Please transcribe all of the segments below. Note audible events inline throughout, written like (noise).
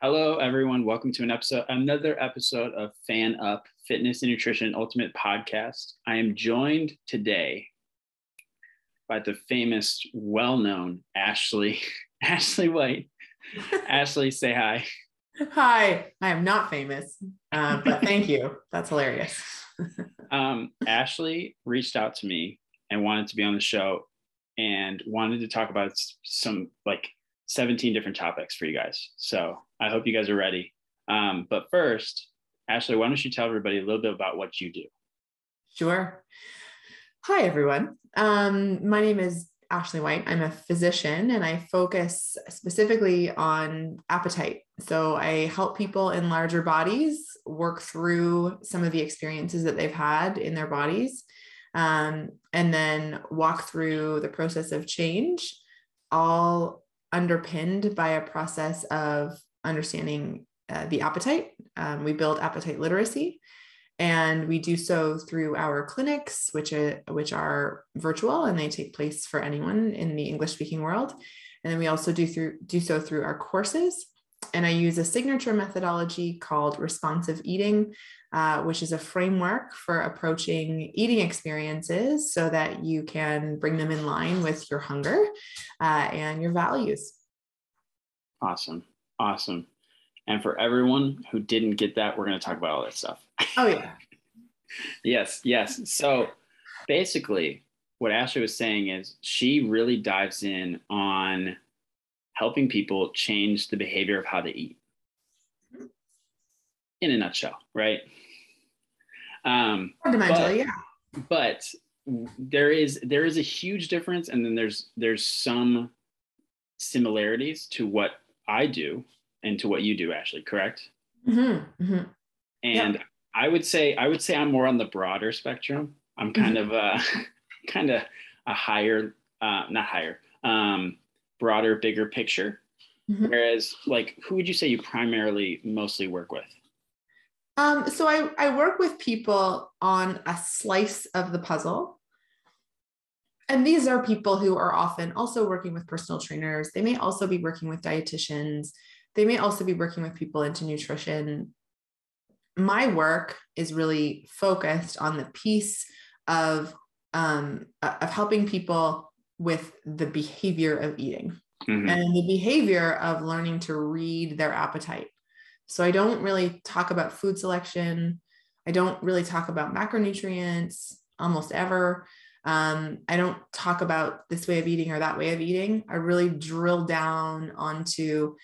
Hello, everyone. Welcome to an episode, another episode of Fan Up Fitness and Nutrition Ultimate Podcast. I am joined today by the famous, well-known Ashley, (laughs) Ashley White. (laughs) Ashley, say hi. Hi, I am not famous, uh, but (laughs) thank you. That's hilarious. um, Ashley reached out to me and wanted to be on the show and wanted to talk about some like 17 different topics for you guys. So I hope you guys are ready. Um, but first, Ashley, why don't you tell everybody a little bit about what you do? Sure. Hi, everyone. Um, my name is Ashley White. I'm a physician and I focus specifically on appetite. So I help people in larger bodies work through some of the experiences that they've had in their bodies um, and then walk through the process of change, all underpinned by a process of understanding uh, the appetite. Um, we build appetite literacy and we do so through our clinics which are which are virtual and they take place for anyone in the english speaking world and then we also do through do so through our courses and i use a signature methodology called responsive eating uh, which is a framework for approaching eating experiences so that you can bring them in line with your hunger uh, and your values awesome awesome and for everyone who didn't get that we're going to talk about all that stuff Oh yeah. (laughs) yes, yes. So basically, what Ashley was saying is she really dives in on helping people change the behavior of how they eat. In a nutshell, right? Um, Fundamentally, but, yeah. But there is there is a huge difference, and then there's there's some similarities to what I do and to what you do, Ashley. Correct? Mm-hmm, mm-hmm. And yeah. I would say I would say I'm more on the broader spectrum. I'm kind mm-hmm. of a (laughs) kind of a higher, uh, not higher, um, broader, bigger picture. Mm-hmm. Whereas, like, who would you say you primarily mostly work with? Um, so I, I work with people on a slice of the puzzle. And these are people who are often also working with personal trainers. They may also be working with dietitians. They may also be working with people into nutrition my work is really focused on the piece of um, of helping people with the behavior of eating mm-hmm. and the behavior of learning to read their appetite. So I don't really talk about food selection. I don't really talk about macronutrients almost ever. Um, I don't talk about this way of eating or that way of eating. I really drill down onto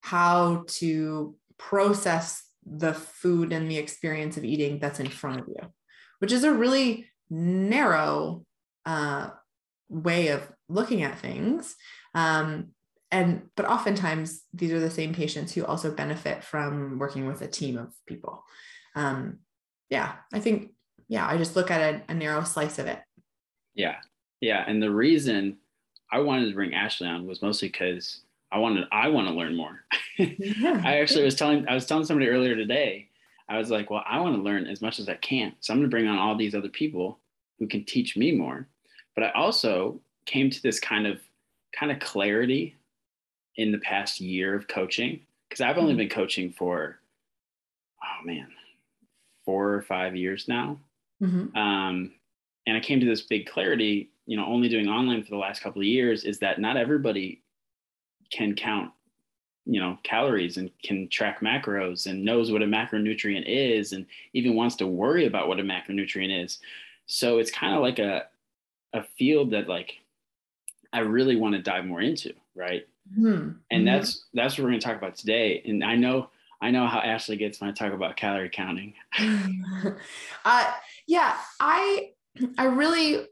how to process the food and the experience of eating that's in front of you, which is a really narrow uh, way of looking at things. Um, and but oftentimes these are the same patients who also benefit from working with a team of people. Um, yeah, I think yeah, I just look at a, a narrow slice of it. Yeah, yeah, and the reason I wanted to bring Ashley on was mostly because I wanted I want to learn more. (laughs) yeah. I actually was telling I was telling somebody earlier today. I was like, well, I want to learn as much as I can. So I'm going to bring on all these other people who can teach me more. But I also came to this kind of kind of clarity in the past year of coaching because I've only mm-hmm. been coaching for oh man, four or five years now. Mm-hmm. Um, and I came to this big clarity, you know, only doing online for the last couple of years, is that not everybody can count you know calories and can track macros and knows what a macronutrient is and even wants to worry about what a macronutrient is so it's kind of like a a field that like i really want to dive more into right mm-hmm. and that's that's what we're going to talk about today and i know i know how ashley gets when i talk about calorie counting (laughs) (laughs) uh, yeah i i really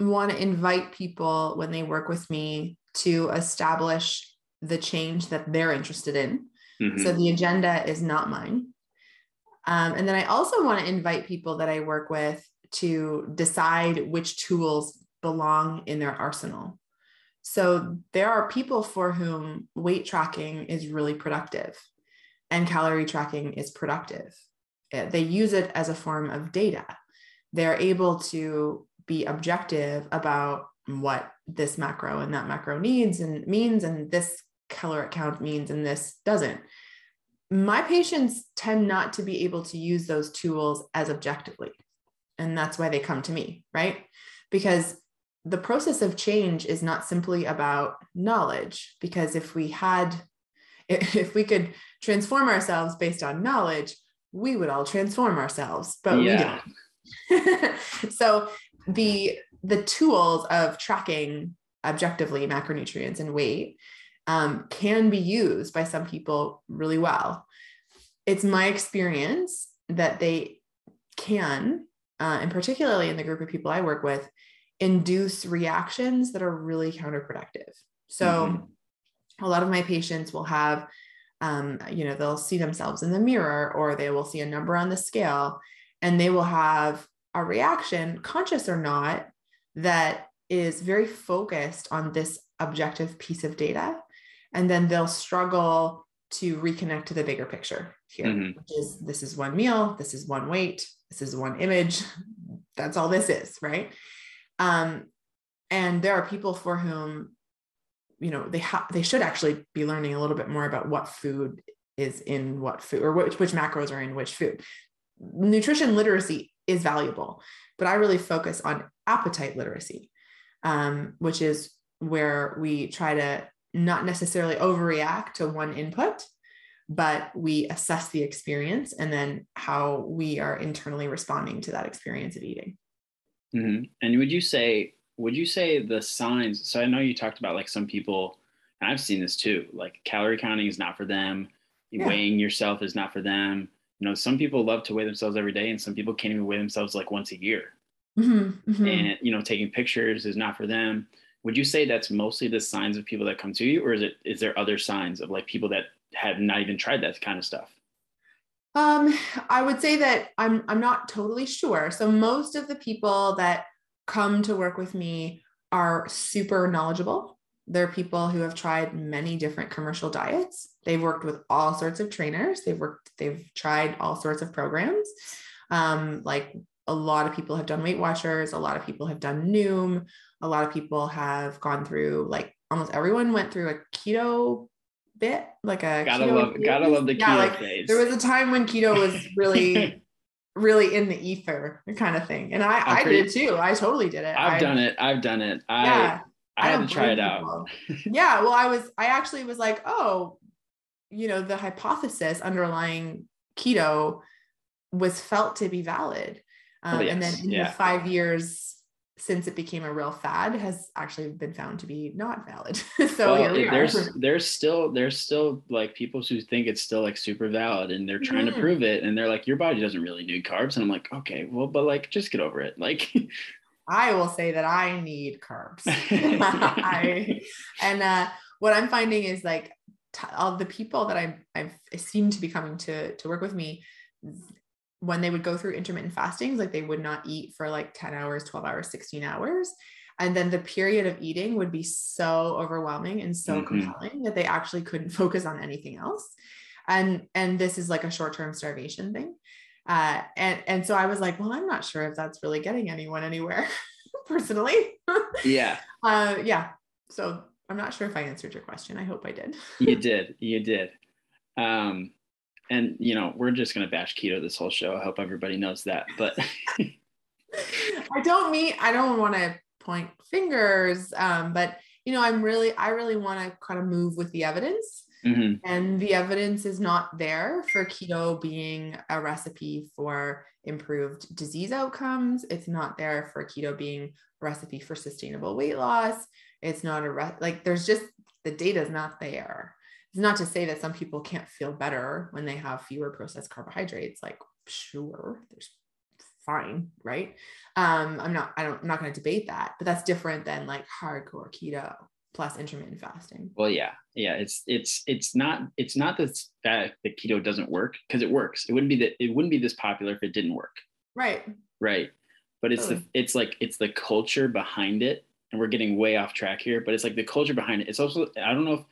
want to invite people when they work with me to establish the change that they're interested in. Mm-hmm. So the agenda is not mine. Um, and then I also want to invite people that I work with to decide which tools belong in their arsenal. So there are people for whom weight tracking is really productive and calorie tracking is productive. Uh, they use it as a form of data. They're able to be objective about what this macro and that macro needs and means and this caloric count means and this doesn't my patients tend not to be able to use those tools as objectively. And that's why they come to me, right? Because the process of change is not simply about knowledge, because if we had, (laughs) if we could transform ourselves based on knowledge, we would all transform ourselves, but yeah. we don't. (laughs) so the the tools of tracking objectively macronutrients and weight um, can be used by some people really well. It's my experience that they can, uh, and particularly in the group of people I work with, induce reactions that are really counterproductive. So, mm-hmm. a lot of my patients will have, um, you know, they'll see themselves in the mirror or they will see a number on the scale and they will have a reaction, conscious or not, that is very focused on this objective piece of data. And then they'll struggle to reconnect to the bigger picture here, mm-hmm. which is this is one meal, this is one weight, this is one image. (laughs) That's all this is, right? Um, and there are people for whom, you know, they have they should actually be learning a little bit more about what food is in what food or which, which macros are in which food. Nutrition literacy is valuable, but I really focus on appetite literacy, um, which is where we try to not necessarily overreact to one input, but we assess the experience and then how we are internally responding to that experience of eating. Mm-hmm. And would you say, would you say the signs? So I know you talked about like some people, and I've seen this too, like calorie counting is not for them, yeah. weighing yourself is not for them. You know, some people love to weigh themselves every day, and some people can't even weigh themselves like once a year. Mm-hmm, mm-hmm. And you know, taking pictures is not for them. Would you say that's mostly the signs of people that come to you, or is it is there other signs of like people that have not even tried that kind of stuff? Um, I would say that I'm I'm not totally sure. So most of the people that come to work with me are super knowledgeable. They're people who have tried many different commercial diets. They've worked with all sorts of trainers. They've worked, they've tried all sorts of programs. Um, like a lot of people have done Weight Watchers, a lot of people have done Noom, a lot of people have gone through like almost everyone went through a keto bit, like a gotta love phase. gotta love the yeah, keto like, phase. There was a time when keto was (laughs) really really in the ether kind of thing. And I, I pretty, did too. I totally did it. I've I, done it. I've done it. I yeah, I, I had to try it out. (laughs) yeah. Well, I was I actually was like, oh, you know, the hypothesis underlying keto was felt to be valid. Oh, um, oh, yes. And then in yeah. the five years since it became a real fad has actually been found to be not valid. (laughs) so well, we there's there's still there's still like people who think it's still like super valid and they're trying mm-hmm. to prove it and they're like your body doesn't really need carbs and I'm like okay well but like just get over it like (laughs) I will say that I need carbs. (laughs) I, and uh, what I'm finding is like t- all the people that I I've seem to be coming to to work with me when they would go through intermittent fastings, like they would not eat for like 10 hours, 12 hours, 16 hours. And then the period of eating would be so overwhelming and so mm-hmm. compelling that they actually couldn't (laughs) focus on anything else. And and this is like a short-term starvation thing. Uh, and and so I was like, well, I'm not sure if that's really getting anyone anywhere, (laughs) personally. yeah. (laughs) Uh, yeah. So I'm not sure if I answered your question. I hope I did. you did. You did. Um, and you know we're just going to bash keto this whole show. I hope everybody knows that but (laughs) i don't mean i don't want to point fingers um, but you know i'm really i really want to kind of move with the evidence. Mm-hmm. and the evidence is not there for keto being a recipe for improved disease outcomes. It's not there for keto being a recipe for sustainable weight loss. It's not a re- like there's just the data is not there it's not to say that some people can't feel better when they have fewer processed carbohydrates like sure there's fine right? Um i'm not i don't i'm not going to debate that but that's different than like hardcore keto plus intermittent fasting. Well yeah yeah it's it's it's not it's not that that the keto doesn't work because it works. It wouldn't be that it wouldn't be this popular if it didn't work. Right. Right. But it's totally. the it's like it's the culture behind it and we're getting way off track here but it's like the culture behind it. It's also i don't know if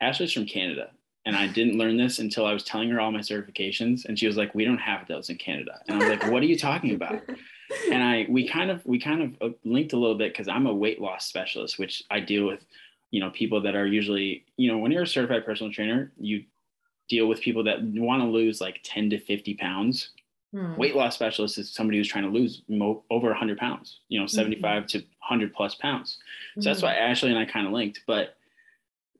Ashley's from Canada. And I didn't learn this until I was telling her all my certifications. And she was like, we don't have those in Canada. And I was like, what are you talking about? And I, we kind of, we kind of uh, linked a little bit because I'm a weight loss specialist, which I deal with, you know, people that are usually, you know, when you're a certified personal trainer, you, deal with people that want to lose like 10 to 50 pounds. Hmm. Weight loss specialist is somebody who's trying to lose mo- over 100 pounds, you know, 75 mm-hmm. to 100 plus pounds. So mm-hmm. that's why Ashley and I kind of linked. But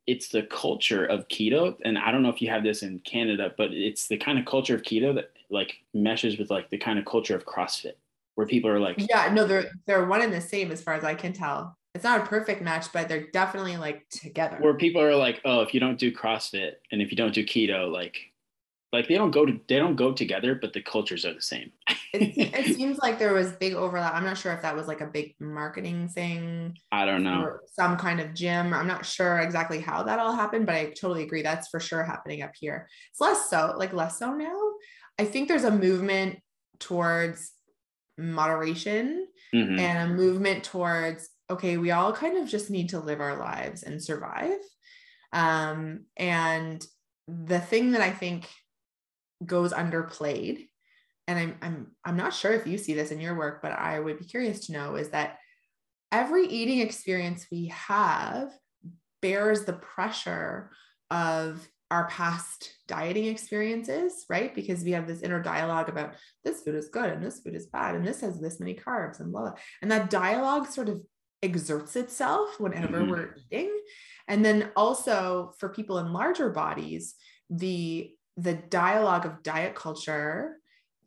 it's the culture of keto, and I don't know if you have this in Canada, but it's the kind of culture of keto that like meshes with like the kind of culture of CrossFit, where people are like, yeah, no, they're they're one and the same as far as I can tell it's not a perfect match, but they're definitely like together. Where people are like, oh, if you don't do CrossFit and if you don't do keto, like, like they don't go to they don't go together, but the cultures are the same. it, (laughs) it, seems like there was big overlap. I'm not sure if that was like a big marketing thing. I don't know. some kind of gym. I'm not sure exactly how that all happened, but I totally agree. That's for sure happening up here. It's less so, like less so now. I think there's a movement towards moderation mm-hmm. and a movement towards okay, we all kind of just need to live our lives and survive. Um, and the thing that I think goes underplayed, and I'm I'm I'm not sure if you see this in your work, but I would be curious to know is that every eating experience we have bears the pressure of our past dieting experiences, right? Because we have this inner dialogue about this food is good and this food is bad and this has this many carbs and blah, blah. And that dialogue sort of exerts itself whenever mm-hmm. we're eating and then also for people in larger bodies the the dialogue of diet culture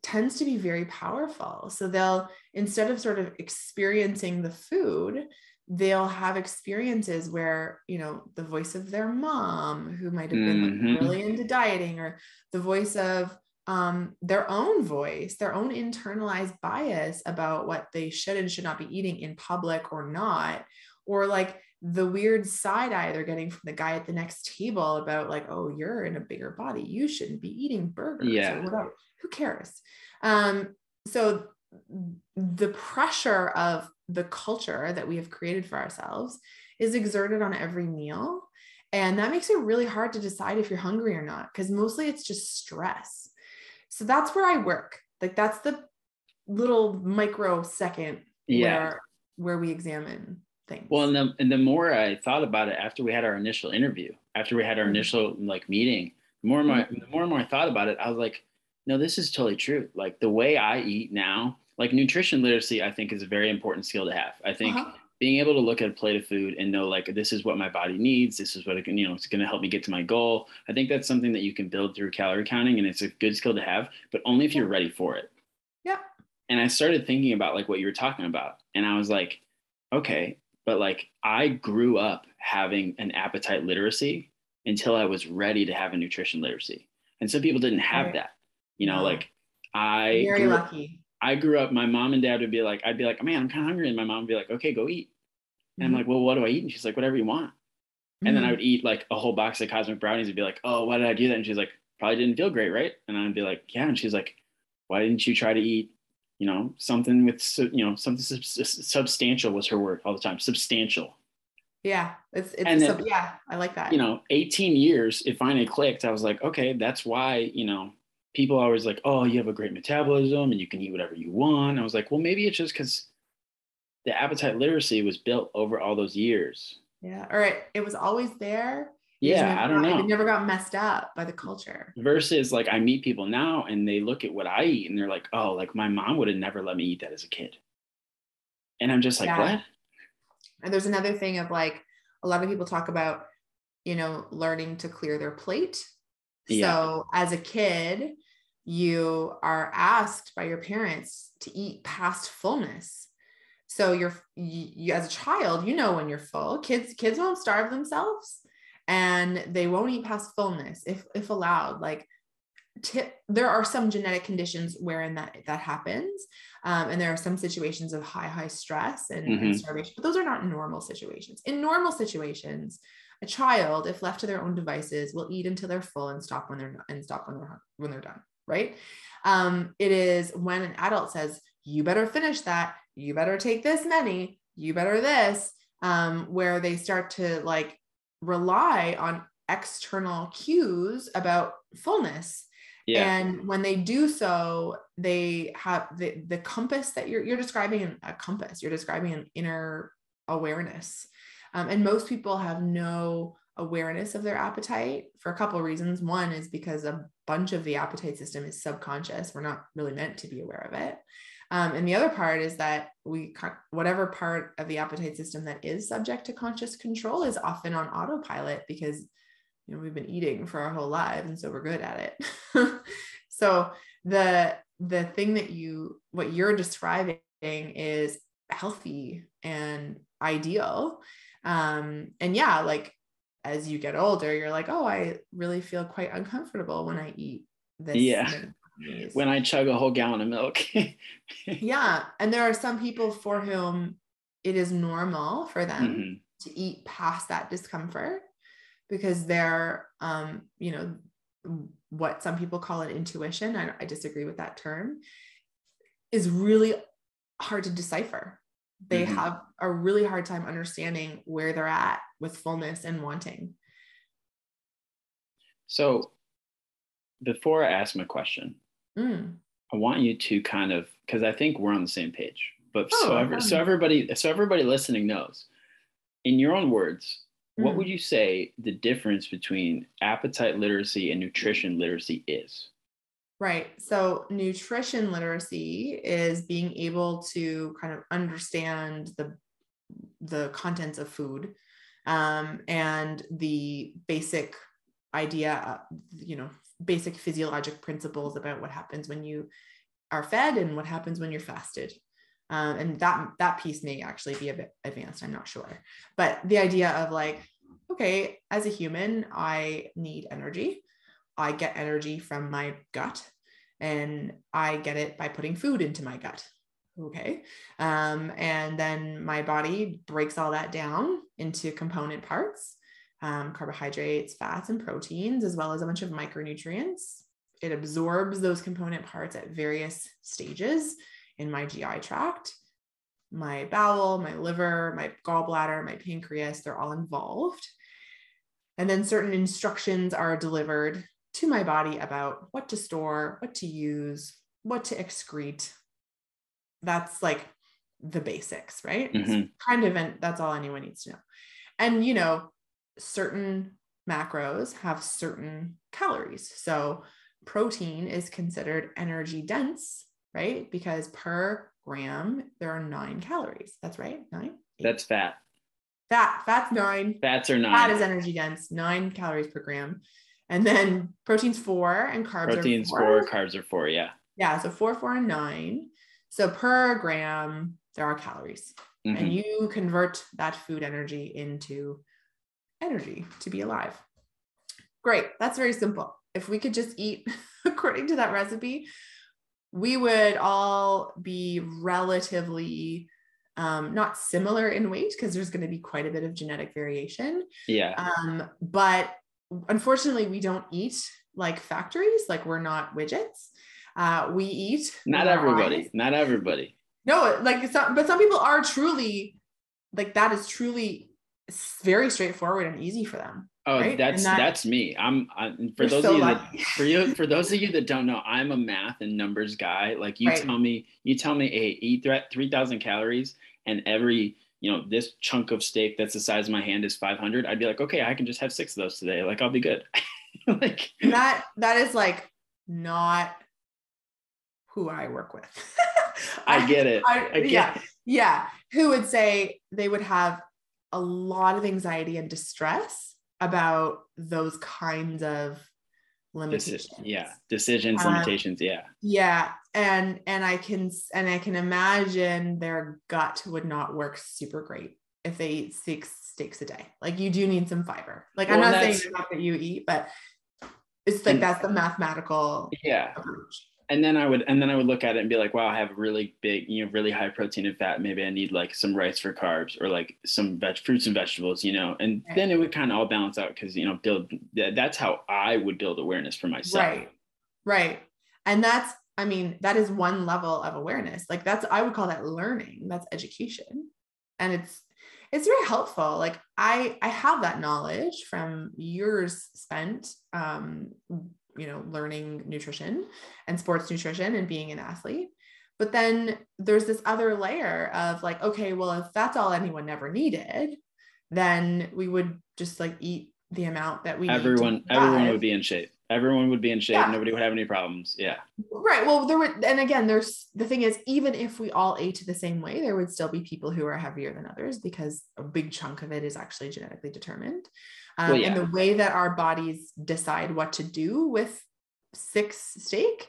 tends to be very powerful so they'll instead of sort of experiencing the food they'll have experiences where you know the voice of their mom who might have been mm-hmm. like really into dieting or the voice of um, their own voice, their own internalized bias about what they should and should not be eating in public or not, or like the weird side eye they're getting from the guy at the next table about like, oh, you're in a bigger body, you shouldn't be eating burgers yeah. or whatever. Who cares? Um, so the pressure of the culture that we have created for ourselves is exerted on every meal. And that makes it really hard to decide if you're hungry or not, because mostly it's just stress so that's where I work. Like that's the little microsecond yeah. where where we examine Well, and the, and the more I thought about it after we had our initial interview, after we had our mm-hmm. initial like meeting, the more and more, mm-hmm. the more and more I thought about it, I was like, no, this is totally true. Like the way I eat now, like nutrition literacy, I think is a very important skill to have. I think uh-huh being able to look at a plate of food and know like this is what my body needs this is what it can you know it's going to help me get to my goal i think that's something that you can build through calorie counting and it's a good skill to have but only if you're ready for it yeah and i started thinking about like what you were talking about and i was like okay but like i grew up having an appetite literacy until i was ready to have a nutrition literacy and some people didn't have right. that you know no. like i very lucky I grew up, my mom and dad would be like, I'd be like, man, I'm kind of hungry. And my mom would be like, okay, go eat. And mm-hmm. I'm like, well, what do I eat? And she's like, whatever you want. Mm-hmm. And then I mm-hmm. would eat like a whole box of cosmic brownies and be like, oh, why did I do that? And she's like, probably didn't feel great, right? And I'd be like, yeah. And she's like, why didn't you try to eat, you know, something with, you know, something substantial was her word all the time, substantial. Yeah, it's, it's and then, yeah, I like that. You know, 18 years, it finally clicked. I was like, okay, that's why, you know, people always like, oh, you have a great metabolism and you can eat whatever you want. I was like, well, maybe it's just because the appetite literacy was built over all those years. Yeah. All right. It was always there. Yeah, I don't know. It never got messed up by the culture. Versus like I meet people now and they look at what I eat and they're like, oh, like my mom would have never let me eat that as a kid. And I'm just like, yeah. what? And there's another thing of like a lot of people talk about, you know, learning to clear their plate. Yeah. So as a kid, you are asked by your parents to eat past fullness so you're you, as a child you know when you're full kids kids won't starve themselves and they won't eat past fullness if if allowed like t- there are some genetic conditions wherein that that happens um, and there are some situations of high high stress and, mm-hmm. and starvation but those are not normal situations in normal situations a child if left to their own devices will eat until they're full and stop when they're not, and stop when they're when they're done right? Um, it is when an adult says, you better finish that, you better take this many, you better this, um, where they start to like rely on external cues about fullness. Yeah. And when they do so, they have the, the compass that you're, you're describing a compass, you're describing an inner awareness. Um, and most people have no awareness of their appetite for a couple of reasons. One is because a bunch of the appetite system is subconscious. We're not really meant to be aware of it. Um, and the other part is that we, whatever part of the appetite system that is subject to conscious control is often on autopilot because, you know, we've been eating for our whole lives and so we're good at it. (laughs) so the, the thing that you, what you're describing is healthy and ideal. Um, and yeah, like as you get older, you're like, oh, I really feel quite uncomfortable when I eat this. Yeah. When I chug a whole gallon of milk. (laughs) yeah. And there are some people for whom it is normal for them mm-hmm. to eat past that discomfort because they're, um, you know, what some people call an intuition. I, I disagree with that term, is really hard to decipher they mm-hmm. have a really hard time understanding where they're at with fullness and wanting. So, before I ask my question, mm. I want you to kind of because I think we're on the same page. But oh, so, every, so everybody, so everybody listening knows, in your own words, mm. what would you say the difference between appetite literacy and nutrition literacy is? Right. So nutrition literacy is being able to kind of understand the the contents of food um, and the basic idea, you know, basic physiologic principles about what happens when you are fed and what happens when you're fasted. Um, and that that piece may actually be a bit advanced. I'm not sure, but the idea of like, okay, as a human, I need energy. I get energy from my gut and I get it by putting food into my gut. Okay. Um, and then my body breaks all that down into component parts um, carbohydrates, fats, and proteins, as well as a bunch of micronutrients. It absorbs those component parts at various stages in my GI tract. My bowel, my liver, my gallbladder, my pancreas, they're all involved. And then certain instructions are delivered to my body about what to store, what to use, what to excrete. That's like the basics, right? Mm-hmm. kind of, and that's all anyone needs to know. And, you know, certain macros have certain calories. So protein is considered energy dense, right? Because per gram, there are nine calories. That's right. Nine? Eight. That's fat. Fat. Fat's nine. Fats are nine. Fat is energy dense, nine calories per gram. And then proteins four and carbs proteins are four. four, carbs are four. Yeah. Yeah. So four, four, and nine. So per gram, there are calories. Mm-hmm. And you convert that food energy into energy to be alive. Great. That's very simple. If we could just eat (laughs) according to that recipe, we would all be relatively um, not similar in weight because there's going to be quite a bit of genetic variation. Yeah. Um, but unfortunately we don't eat like factories like we're not widgets uh, we eat not everybody eyes. not everybody no like some, but some people are truly like that is truly very straightforward and easy for them oh right? that's that, that's me i'm I, for those so of you that, for you (laughs) for those of you that don't know i'm a math and numbers guy like you right. tell me you tell me hey eat 3000 calories and every you know, this chunk of steak that's the size of my hand is 500, I'd be like, okay, I can just have six of those today. Like, I'll be good. (laughs) like that, that is like not who I work with. (laughs) I, get it. I, I get yeah, it. yeah. Who would say they would have a lot of anxiety and distress about those kinds of limitations. Yeah, decisions, um, limitations. Yeah. Yeah, and and I can and I can imagine their gut would not work super great if they eat six steaks a day. Like you do need some fiber. Like well, I'm not saying not that you eat, but it's like and, that's the mathematical yeah approach and then I would and then I would look at it and be like, wow, I have really big, you know, really high protein and fat. Maybe I need like some rice for carbs or like some veg fruits and vegetables, you know. And right. then it would kind of all balance out because you know, build that's how I would build awareness for myself. Right. Right. And that's, I mean, that is one level of awareness. Like that's I would call that learning. That's education. And it's it's very helpful. Like I I have that knowledge from years spent um you know, learning nutrition and sports nutrition and being an athlete. But then there's this other layer of like, okay, well, if that's all anyone ever needed, then we would just like eat the amount that we everyone everyone would be in shape everyone would be in shape yeah. nobody would have any problems yeah right well there would and again there's the thing is even if we all ate the same way there would still be people who are heavier than others because a big chunk of it is actually genetically determined um, well, yeah. and the way that our bodies decide what to do with six steak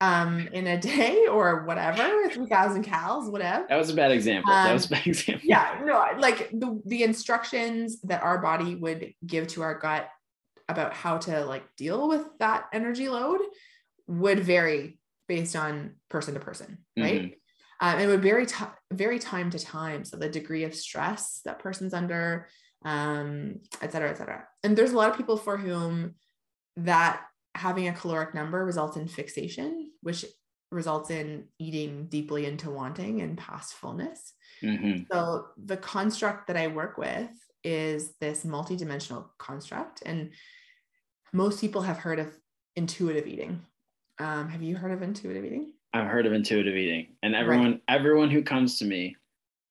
um, in a day (laughs) or whatever, 3000 calories, whatever. That was a bad example. Um, that was a bad (laughs) example. Yeah, no, like the, the instructions that our body would give to our gut about how to like deal with that energy load would vary based on person to person, right? Mm-hmm. Um, it would vary, t- vary time to time. So the degree of stress that person's under, um, et cetera, et cetera. And there's a lot of people for whom that having a caloric number results in fixation, which results in eating deeply into wanting and past fullness. Mm-hmm. So the construct that I work with is this multidimensional construct. And most people have heard of intuitive eating. Um, have you heard of intuitive eating? I've heard of intuitive eating. And everyone, right. everyone who comes to me,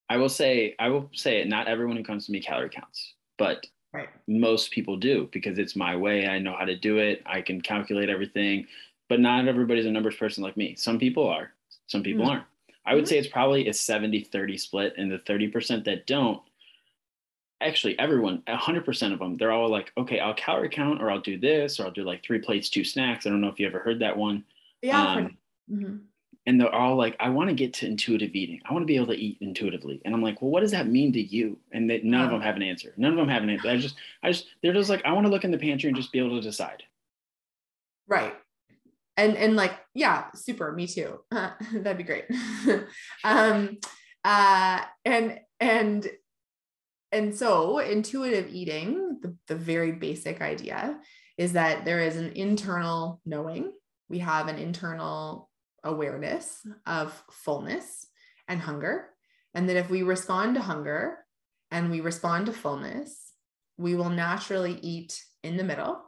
I will say, I will say it, not everyone who comes to me calorie counts, but Right. Most people do because it's my way. I know how to do it. I can calculate everything, but not everybody's a numbers person like me. Some people are, some people mm-hmm. aren't. I would mm-hmm. say it's probably a 70 30 split, and the 30% that don't, actually, everyone, 100% of them, they're all like, okay, I'll calorie count, or I'll do this, or I'll do like three plates, two snacks. I don't know if you ever heard that one. Yeah. Um, mm-hmm and they're all like, I want to get to intuitive eating. I want to be able to eat intuitively. And I'm like, well, what does that mean to you? And they, none of them have an answer. None of them have an answer. I just, I just, they're just like, I want to look in the pantry and just be able to decide. Right. And, and like, yeah, super. Me too. Uh, (laughs) that'd be great. (laughs) um, uh, and, and, and so intuitive eating, the, the very basic idea is that there is an internal knowing. We have an internal awareness of fullness and hunger. And that if we respond to hunger and we respond to fullness, we will naturally eat in the middle.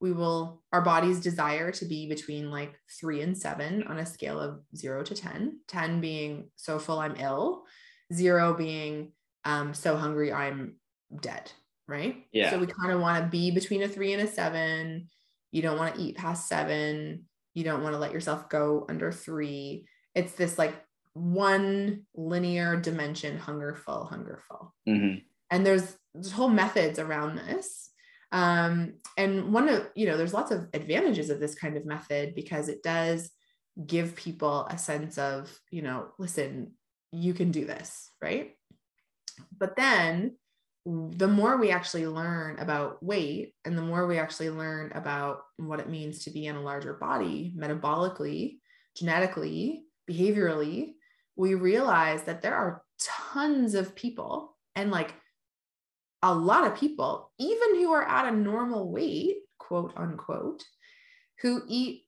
We will, our body's desire to be between like three and seven on a scale of zero to 10, 10 being so full I'm ill, zero being um, so hungry I'm dead. Right. Yeah. So we kind of want to be between a three and a seven. You don't want to eat past seven you don't want to let yourself go under three. It's this like one linear dimension hunger full, hunger full. Mm-hmm. And there's, there's whole methods around this. Um, and one of, you know, there's lots of advantages of this kind of method because it does give people a sense of, you know, listen, you can do this, right? But then the more we actually learn about weight and the more we actually learn about what it means to be in a larger body metabolically, genetically, behaviorally, we realize that there are tons of people and like a lot of people, even who are at a normal weight, quote unquote, who eat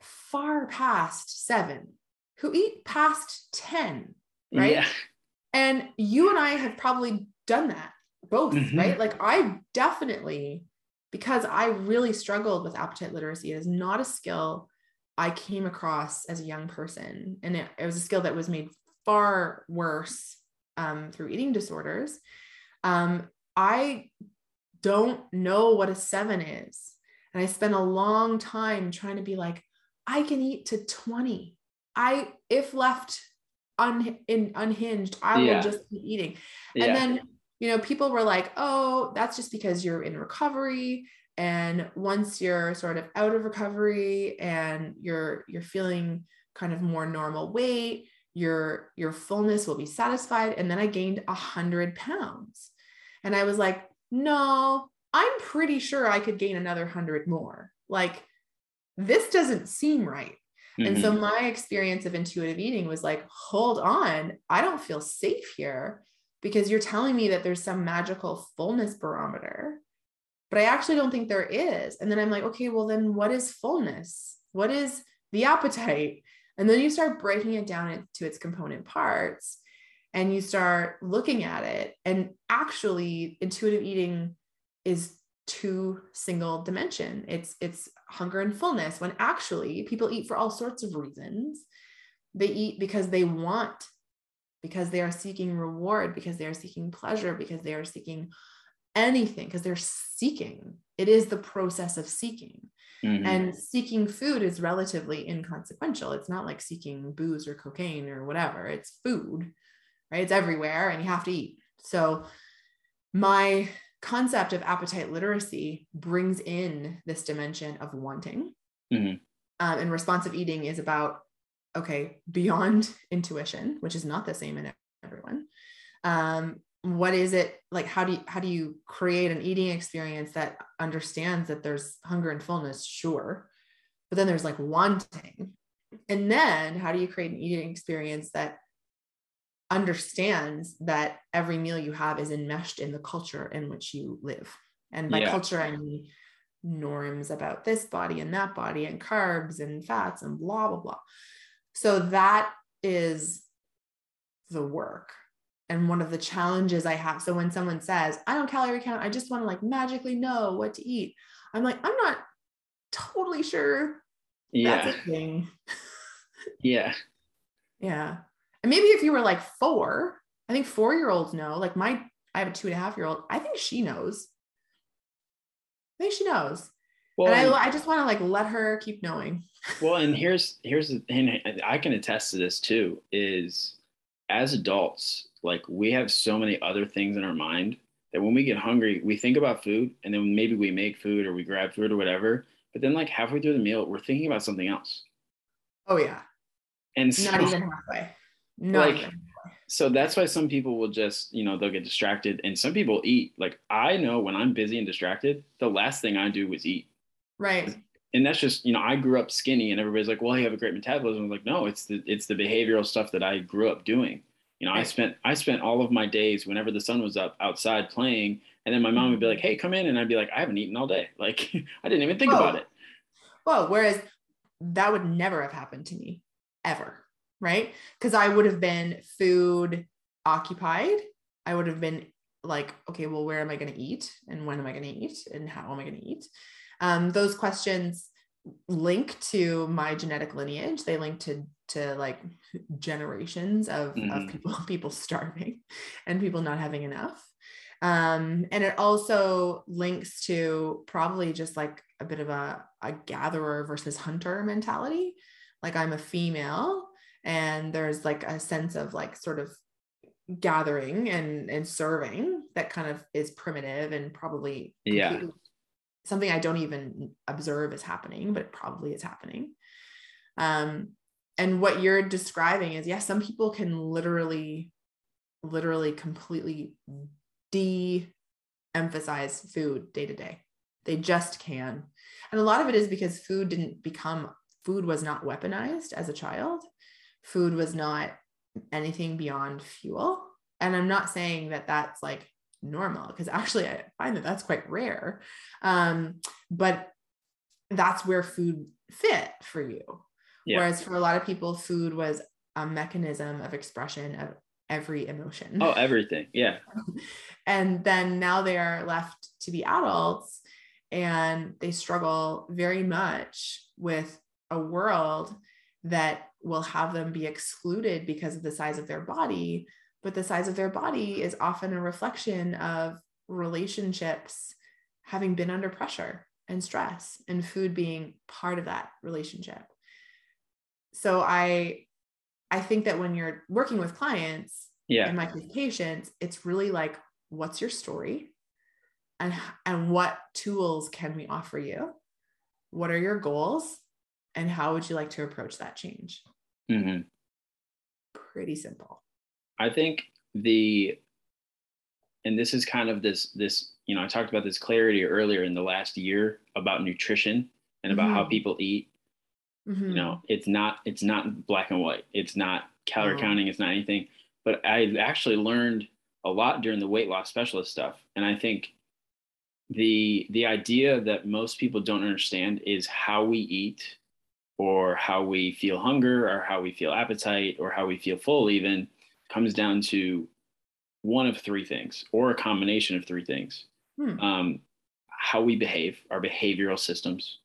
far past seven, who eat past 10, right? Yeah. And you and I have probably done that both, mm-hmm. right? Like I definitely, because I really struggled with appetite literacy, it is not a skill I came across as a young person. And it, it was a skill that was made far worse um, through eating disorders. Um, I don't know what a seven is. And I spent a long time trying to be like, I can eat to 20. I, if left un, in, unhinged, I yeah. will just be eating. Yeah. And then you know, people were like, oh, that's just because you're in recovery. And once you're sort of out of recovery and you're you're feeling kind of more normal weight, your your fullness will be satisfied. And then I gained a hundred pounds. And I was like, no, I'm pretty sure I could gain another hundred more. Like, this doesn't seem right. Mm-hmm. And so mm-hmm. my experience of intuitive eating was like, hold on, I don't feel safe here because you're telling me that there's some magical fullness barometer, but I actually don't think there is. And then I'm like, okay, well, then what is fullness? What is the appetite? And then you start breaking it down into its component parts and you start looking at it. And actually, intuitive eating is two single dimension it's it's hunger and fullness when actually people eat for all sorts of reasons they eat because they want because they are seeking reward, because they are seeking pleasure, because they are seeking anything because they're seeking. It is the process of seeking. Mm-hmm. And seeking food is relatively inconsequential. It's not like seeking booze or cocaine or whatever. It's food, right? It's everywhere and you have to eat. So, my concept of appetite literacy brings in this dimension of wanting. Mm-hmm. Um, and responsive eating is about, okay, beyond (laughs) intuition, which is not the same in everyone. Um, what is it like how do you how do you create an eating experience that understands that there's hunger and fullness sure but then there's like wanting and then how do you create an eating experience that understands that every meal you have is enmeshed in the culture in which you live and by yeah. culture i mean norms about this body and that body and carbs and fats and blah blah blah so that is the work and one of the challenges I have. So when someone says, I don't calorie count, I just want to like magically know what to eat. I'm like, I'm not totally sure yeah. that's a thing. yeah. (laughs) Yeah. And maybe if you were like four, I think four year olds know. Like my, I have a two and a half year old. I think she knows. I think she knows. Well, and I, I just want to like let her keep knowing. (laughs) well, and here's here's and I can attest to this too. Is as adults, like we have so many other things in our mind that when we get hungry, we think about food and then maybe we make food or we grab food or whatever. But then like halfway through the meal, we're thinking about something else. Oh yeah. And so, not even halfway. Not like. So that's why some people will just, you know, they'll get distracted and some people eat. Like I know when I'm busy and distracted, the last thing I do is eat. Right. And that's just, you know, I grew up skinny and everybody's like, well, you have a great metabolism. I'm like, no, it's the it's the behavioral stuff that I grew up doing. You know, I spent I spent all of my days whenever the sun was up outside playing, and then my mom would be like, mm-hmm. "Hey, come in," and I'd be like, "I haven't eaten all day. (laughs) Like, I didn't even think Whoa. about it." Well, whereas that would never have happened to me ever, right? Because I would have been food occupied. I would have been like, okay, well, where am I going to eat, and when am I going to eat, and how am I going to eat? Um, those questions link to my genetic lineage. They link to to like generations of, mm-hmm. of people (laughs) people starving and people not having enough. Um, and it also links to probably just like a bit of a, a gatherer versus hunter mentality. Like I'm a female and there's like a sense of like sort of gathering and and serving that kind of is primitive and probably yeah something I don't even observe is happening, but it probably is happening. Um, and what you're describing is, yes, yeah, some people can literally, literally completely de emphasize food day to day. They just can. And a lot of it is because food didn't become, food was not weaponized as a child. Food was not anything beyond fuel. And I'm not saying that that's like normal because actually I find that that's quite rare. Um, but that's where food fit for you. Yeah. Whereas for a lot of people, food was a mechanism of expression of every emotion. Oh, everything. Yeah. (laughs) and then now they are left to be adults and they struggle very much with a world that will have them be excluded because of the size of their body but the size of their body is often a reflection of relationships having been under pressure and stress and food being part of that relationship. So i i think that when you're working with clients yeah. and my patients it's really like what's your story? And and what tools can we offer you? What are your goals and how would you like to approach that change mm-hmm. pretty simple I think the and this is kind of this this you know I talked about this clarity earlier in the last year about nutrition and about mm-hmm. how people eat. Mm-hmm. You know, it's not it's not black and white. It's not calorie oh. counting. It's not anything. But I actually learned a lot during the weight loss specialist stuff, and I think the the idea that most people don't understand is how we eat or how we feel hunger or how we feel appetite or how we feel full even comes down to one of three things or a combination of three things hmm. um, how we behave our behavioral systems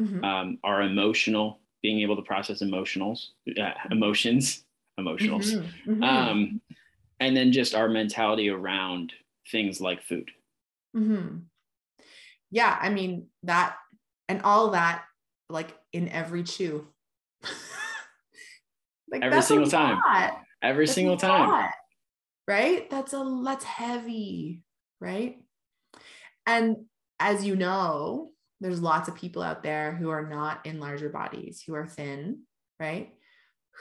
mm-hmm. um, our emotional being able to process emotionals uh, emotions emotionals mm-hmm. Mm-hmm. Um, and then just our mentality around things like food Mm-hmm. Yeah, I mean that and all that like in every chew. (laughs) like every single time. Every that's single time. Lot, right? That's a that's heavy, right? And as you know, there's lots of people out there who are not in larger bodies, who are thin, right?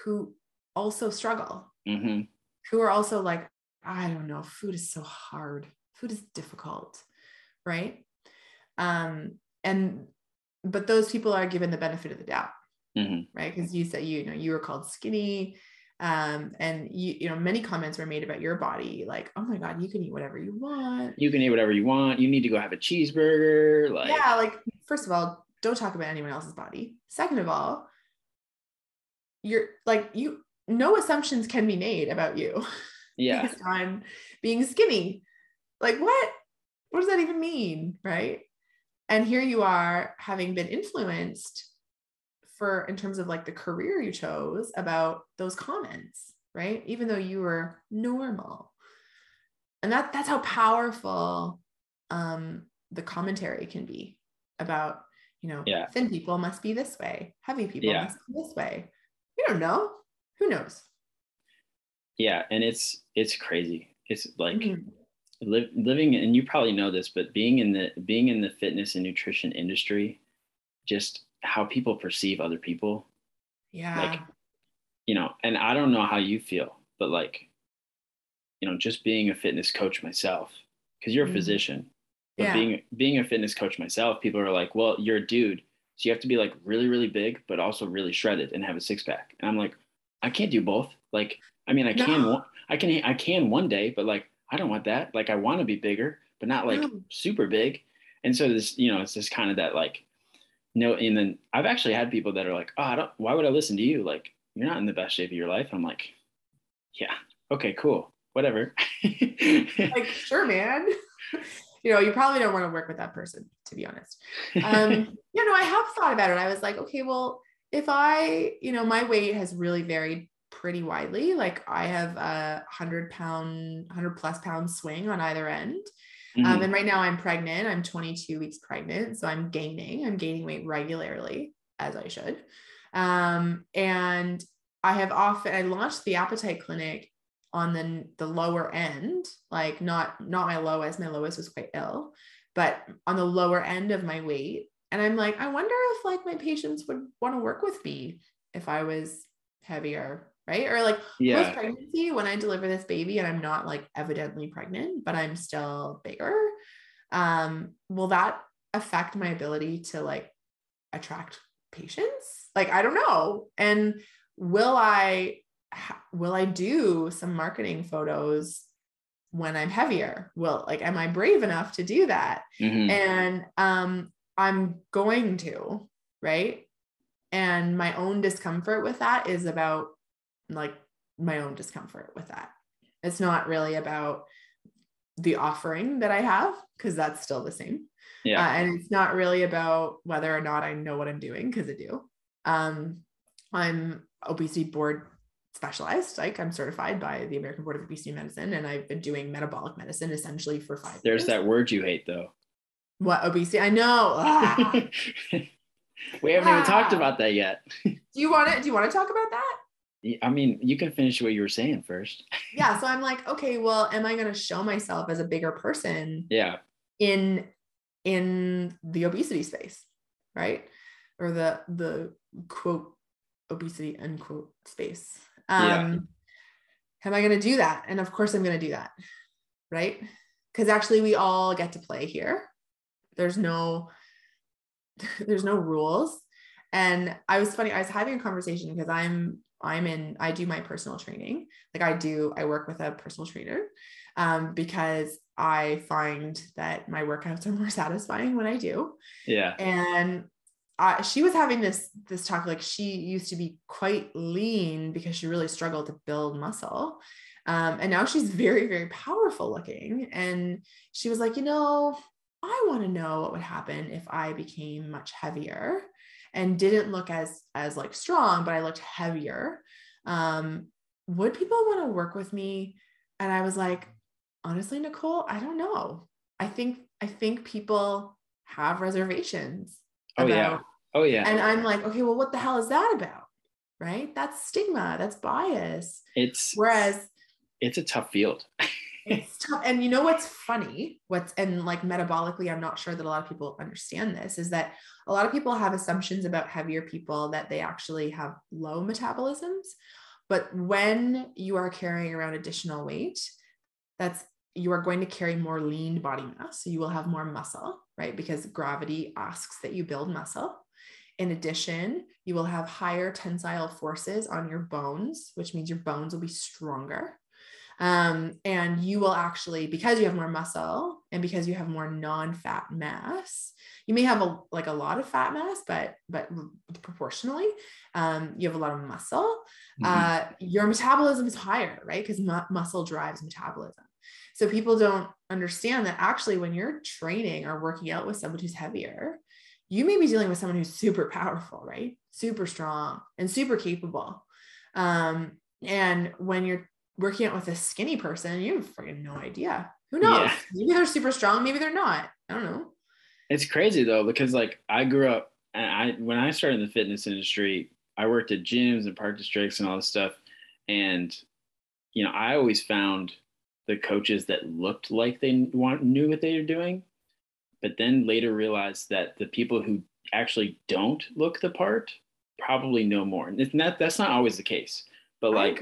Who also struggle, mm-hmm. who are also like, I don't know, food is so hard, food is difficult, right? Um, and but those people are given the benefit of the doubt, mm-hmm. right? Because you said you know you were called skinny, um, and you you know many comments were made about your body, like oh my god, you can eat whatever you want. You can eat whatever you want. You need to go have a cheeseburger. Like yeah, like first of all, don't talk about anyone else's body. Second of all, you're like you no assumptions can be made about you. (laughs) Yeah. based on being skinny. Like what? What does that even mean? Right. And here you are having been influenced for in terms of like the career you chose about those comments, right? Even though you were normal. And that that's how powerful um the commentary can be about, you know, yeah. thin people must be this way, heavy people yeah. must be this way. You don't know. Who knows? Yeah, and it's it's crazy. It's like mm-hmm li- living and you probably know this but being in the being in the fitness and nutrition industry just how people perceive other people yeah like you know and i don't know how you feel but like you know just being a fitness coach myself because you're a mm. physician but yeah. being being a fitness coach myself people are like well you're a dude so you have to be like really really big but also really shredded and have a six pack and i'm like i can't do both like i mean i no. can i can i can one day but like I don't want that. Like I want to be bigger, but not like no. super big. And so this, you know, it's just kind of that like no. And then I've actually had people that are like, oh, I don't. Why would I listen to you? Like you're not in the best shape of your life. I'm like, yeah, okay, cool, whatever. (laughs) like sure, man. (laughs) you know, you probably don't want to work with that person, to be honest. Um, (laughs) you know, I have thought about it. I was like, okay, well, if I, you know, my weight has really varied pretty widely. Like I have a hundred pound, hundred plus pound swing on either end. Um, mm-hmm. Um, and right now I'm pregnant. I'm 22 weeks pregnant. So I'm gaining, I'm gaining weight regularly as I should. Um, and I have often, I launched the appetite clinic on the, the lower end, like not, not my lowest, my lowest was quite ill, but on the lower end of my weight. And I'm like, I wonder if like my patients would want to work with me if I was heavier right? Or like yeah. post pregnancy when I deliver this baby and I'm not like evidently pregnant, but I'm still bigger. Um, will that affect my ability to like attract patients? Like I don't know. And will I will I do some marketing photos when I'm heavier? Will like am I brave enough to do that? Mm-hmm. And um I'm going to, right? And my own discomfort with that is about like my own discomfort with that. It's not really about the offering that I have because that's still the same. Yeah. Uh, and it's not really about whether or not I know what I'm doing because I do. Um, I'm obesity board specialized. Like I'm certified by the American Board of Obesity Medicine, and I've been doing metabolic medicine essentially for five. There's years. that word you hate though. What obesity? I know. Ah. (laughs) we haven't ah. even talked ah. about that yet. (laughs) do you want to? Do you want to talk about that? I mean, you can finish what you were saying first. (laughs) yeah. So I'm like, okay, well, am I going to show myself as a bigger person? Yeah. In in the obesity space, right? Or the the quote obesity unquote space. Um, yeah. Am I going to do that? And of course, I'm going to do that, right? Because actually, we all get to play here. There's no (laughs) there's no rules. And I was funny. I was having a conversation because I'm I'm in, I do my personal training. Like I do, I work with a personal trainer um, because I find that my workouts are (laughs) more satisfying when I do. Yeah. And uh, she was having this this talk like she used to be quite lean because she really struggled to build muscle um, and now she's very very powerful looking and she was like you know i want to know what would happen if i became much heavier and didn't look as as like strong but i looked heavier um would people want to work with me and i was like honestly nicole i don't know i think I think people have reservations. Oh about, yeah. Oh yeah. And I'm like, okay, well, what the hell is that about? Right? That's stigma. That's bias. It's whereas it's a tough field. (laughs) it's tough. And you know what's funny? What's and like metabolically, I'm not sure that a lot of people understand this is that a lot of people have assumptions about heavier people that they actually have low metabolisms. But when you are carrying around additional weight, that's you are going to carry more lean body mass. So you will have more muscle, right? Because gravity asks that you build muscle. In addition, you will have higher tensile forces on your bones, which means your bones will be stronger. Um, and you will actually, because you have more muscle and because you have more non-fat mass, you may have a like a lot of fat mass, but but proportionally, um, you have a lot of muscle. Mm-hmm. Uh, your metabolism is higher, right? Because mu- muscle drives metabolism. So people don't understand that actually, when you're training or working out with someone who's heavier, you may be dealing with someone who's super powerful, right? Super strong and super capable. Um, and when you're working out with a skinny person, you have freaking no idea. Who knows? Yeah. Maybe they're super strong, maybe they're not. I don't know. It's crazy though, because like I grew up and I when I started in the fitness industry, I worked at gyms and park districts and all this stuff. And you know, I always found the coaches that looked like they want knew what they were doing, but then later realized that the people who actually don't look the part probably know more. And that that's not always the case. But like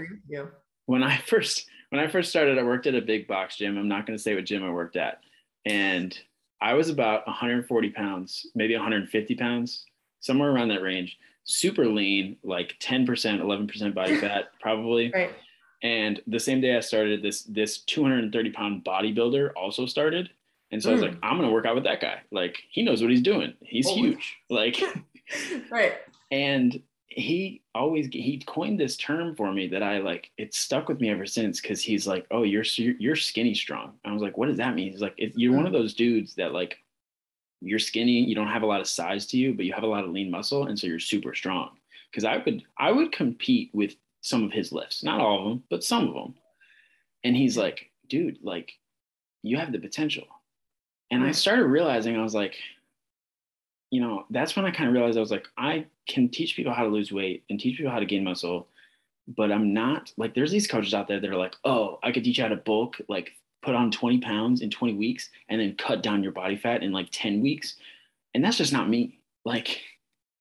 when I (laughs) first when I first started, I worked at a big box gym. I'm not going to say what gym I worked at, and I was about 140 pounds, maybe 150 pounds, somewhere around that range. Super lean, like 10%, 11% body (laughs) fat, probably. Right. And the same day I started, this this 230 pound bodybuilder also started. And so mm. I was like, I'm gonna work out with that guy. Like he knows what he's doing. He's oh. huge. Like (laughs) right. And he always he coined this term for me that I like it stuck with me ever since because he's like oh you're you're skinny strong. I was like what does that mean? He's like you're one of mm-hmm. those dudes that like you're skinny you don't have a lot of size to you but you have a lot of lean muscle and so you're super strong. Because I would I would compete with some of his lifts not all of them but some of them. And he's like dude like you have the potential. And I started realizing I was like you know, that's when I kind of realized I was like, I can teach people how to lose weight and teach people how to gain muscle, but I'm not like, there's these coaches out there that are like, oh, I could teach you how to bulk, like put on 20 pounds in 20 weeks and then cut down your body fat in like 10 weeks. And that's just not me. Like,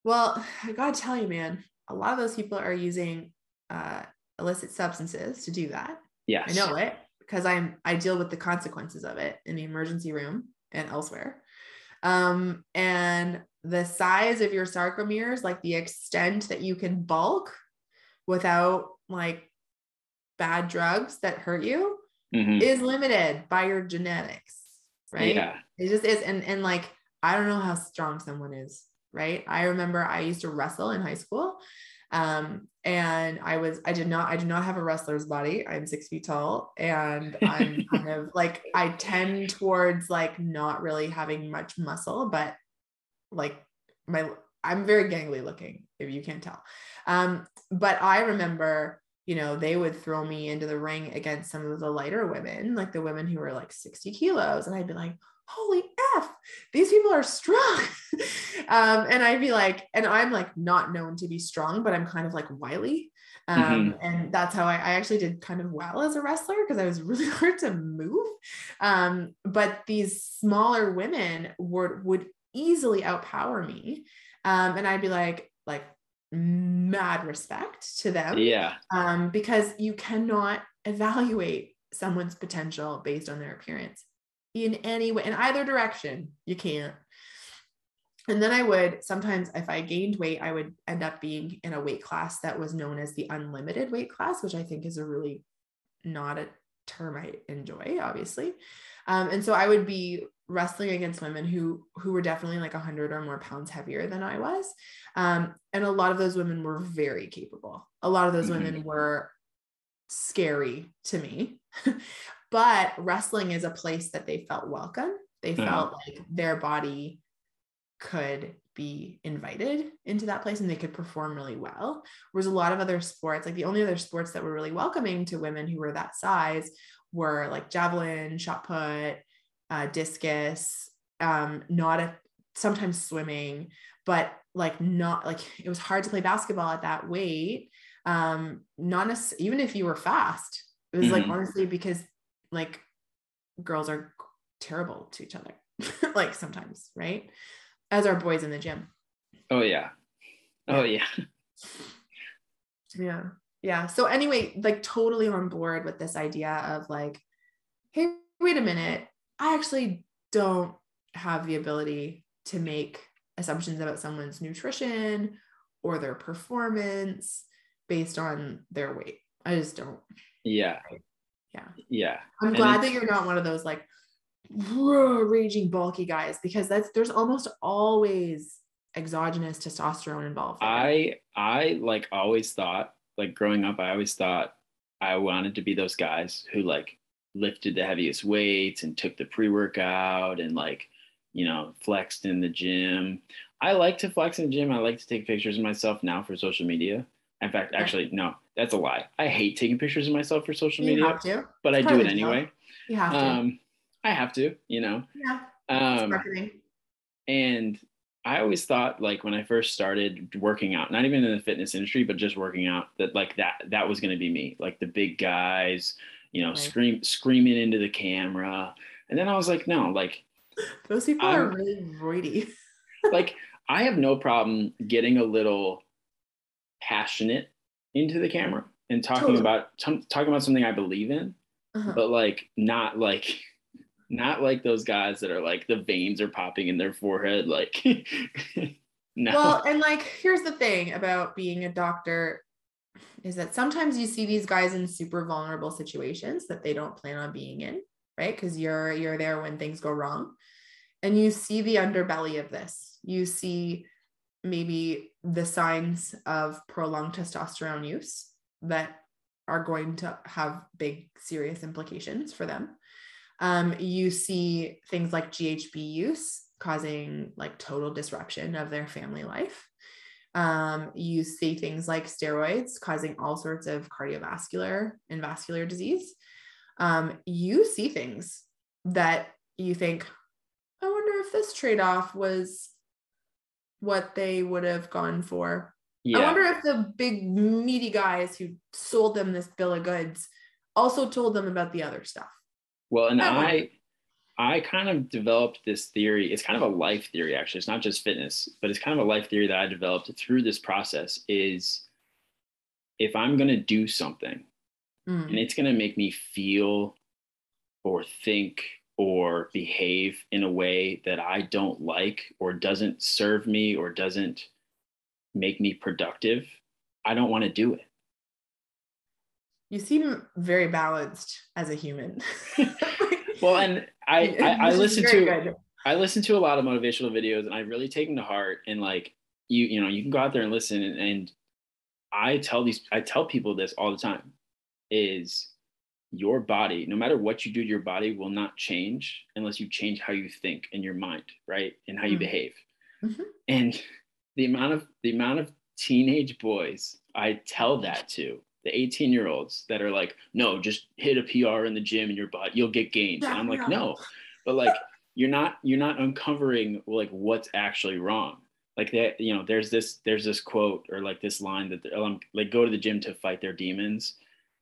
well, I gotta tell you, man, a lot of those people are using uh, illicit substances to do that. Yeah, I know it because I'm I deal with the consequences of it in the emergency room and elsewhere. Um, and the size of your sarcomeres, like the extent that you can bulk without like bad drugs that hurt you, mm-hmm. is limited by your genetics, right? Yeah. It just is. And and like I don't know how strong someone is, right? I remember I used to wrestle in high school um, and I was, I did not, I do not have a wrestler's body. I'm six feet tall and (laughs) I'm kind of like, I tend towards like not really having much muscle, but like my, I'm very gangly looking if you can't tell. Um, but I remember, you know, they would throw me into the ring against some of the lighter women, like the women who were like 60 kilos. And I'd be like, holy F, these people are strong. (laughs) um, and I'd be like, and I'm like not known to be strong, but I'm kind of like wily. Um, mm-hmm. And that's how I, I, actually did kind of well as a wrestler because I was (laughs) really hard to move. Um, but these smaller women would would easily outpower me. Um, and I'd be like, like mad respect to them. Yeah. Um, because you cannot evaluate someone's potential based on their appearance in any way, in either direction. You can't. And then I would sometimes, if I gained weight, I would end up being in a weight class that was known as the unlimited weight class, which I think is a really not a term I enjoy, obviously. Um, and so I would be wrestling against women who who were definitely like 100 or more pounds heavier than I was. Um, and a lot of those women were very capable. A lot of those mm-hmm. women were scary to me. (laughs) but wrestling is a place that they felt welcome. They felt like their body could be invited into that place and they could perform really well. Whereas a lot of other sports, like the only other sports that were really welcoming to women who were that size were like javelin, shot put, uh, discus, um, not a sometimes swimming, but like not like it was hard to play basketball at that weight. Um, not as, even if you were fast, it was mm-hmm. like honestly because like girls are terrible to each other, (laughs) like sometimes, right? As our boys in the gym. Oh yeah. Oh yeah. (laughs) Yeah. Yeah. So anyway, like totally on board with this idea of like, hey, wait a minute. I actually don't have the ability to make assumptions about someone's nutrition or their performance based on their weight. I just don't. Yeah. Yeah. Yeah. I'm and glad that you're not one of those like raging bulky guys because that's there's almost always exogenous testosterone involved. I I like always thought like growing up I always thought I wanted to be those guys who like lifted the heaviest weights and took the pre-workout and like you know flexed in the gym. I like to flex in the gym. I like to take pictures of myself now for social media. In fact, actually, no, that's a lie. I hate taking pictures of myself for social you media, but it's I do it anyway. You have to. Um, I have to, you know. Yeah. Um, marketing. And I always thought, like when I first started working out, not even in the fitness industry, but just working out, that like that that was going to be me, like the big guys, you know, right. scream screaming into the camera. And then I was like, no, like those people I'm, are really roidy. (laughs) like I have no problem getting a little passionate into the camera and talking totally. about t- talking about something I believe in, uh-huh. but like not like (laughs) not like those guys that are like the veins are popping in their forehead like (laughs) no. Well, and like here's the thing about being a doctor is that sometimes you see these guys in super vulnerable situations that they don't plan on being in, right? Cuz you're you're there when things go wrong. And you see the underbelly of this. You see maybe the signs of prolonged testosterone use that are going to have big serious implications for them. Um, you see things like GHB use causing like total disruption of their family life. Um, you see things like steroids causing all sorts of cardiovascular and vascular disease. Um, you see things that you think, I wonder if this trade off was what they would have gone for. Yeah. I wonder if the big meaty guys who sold them this bill of goods also told them about the other stuff. Well, and I I kind of developed this theory. It's kind of a life theory actually. It's not just fitness, but it's kind of a life theory that I developed through this process is if I'm going to do something mm. and it's going to make me feel or think or behave in a way that I don't like or doesn't serve me or doesn't make me productive, I don't want to do it. You seem very balanced as a human. (laughs) well, and I (laughs) I, I listen to good. I listen to a lot of motivational videos and I really take them to heart and like you you know you can go out there and listen and, and I tell these I tell people this all the time is your body, no matter what you do to your body, will not change unless you change how you think in your mind, right? And how you mm-hmm. behave. Mm-hmm. And the amount of the amount of teenage boys I tell that to, the 18 year olds that are like, no, just hit a PR in the gym in your butt, you'll get gains. And I'm like, no. But like you're not you're not uncovering like what's actually wrong. Like that, you know, there's this there's this quote or like this line that like go to the gym to fight their demons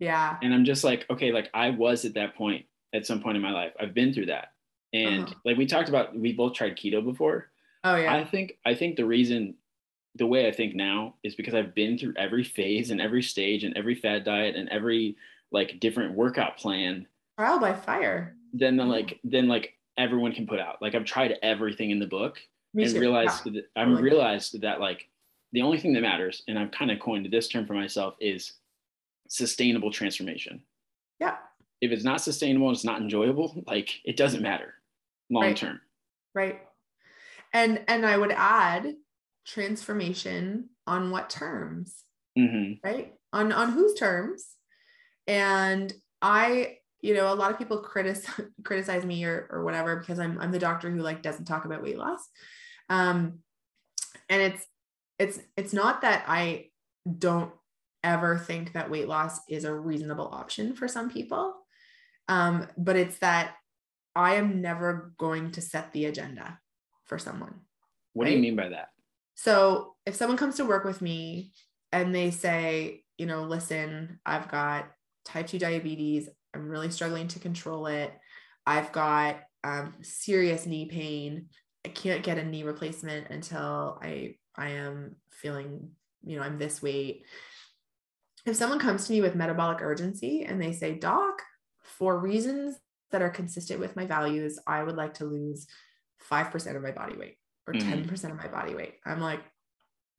yeah. And I'm just like, okay, like I was at that point at some point in my life. I've been through that. And uh-huh. like we talked about, we both tried keto before. Oh yeah. I think I think the reason the way I think now is because I've been through every phase and every stage and every fad diet and every like different workout plan. Trial by fire. Then the, like then like everyone can put out. Like I've tried everything in the book Me and too. realized yeah. that I like realized that like the only thing that matters, and I've kind of coined this term for myself, is sustainable transformation. Yeah. If it's not sustainable, it's not enjoyable, like it doesn't matter long right. term. Right. And and I would add transformation on what terms? Mm-hmm. Right? On on whose terms? And I, you know, a lot of people criticize (laughs) criticize me or or whatever because I'm I'm the doctor who like doesn't talk about weight loss. Um and it's it's it's not that I don't ever think that weight loss is a reasonable option for some people. Um, but it's that I am never going to set the agenda for someone. What right? do you mean by that? So if someone comes to work with me and they say, you know, listen, I've got type 2 diabetes, I'm really struggling to control it. I've got um, serious knee pain. I can't get a knee replacement until I I am feeling, you know, I'm this weight. If someone comes to me with metabolic urgency and they say, "Doc, for reasons that are consistent with my values, I would like to lose 5% of my body weight or mm-hmm. 10% of my body weight." I'm like,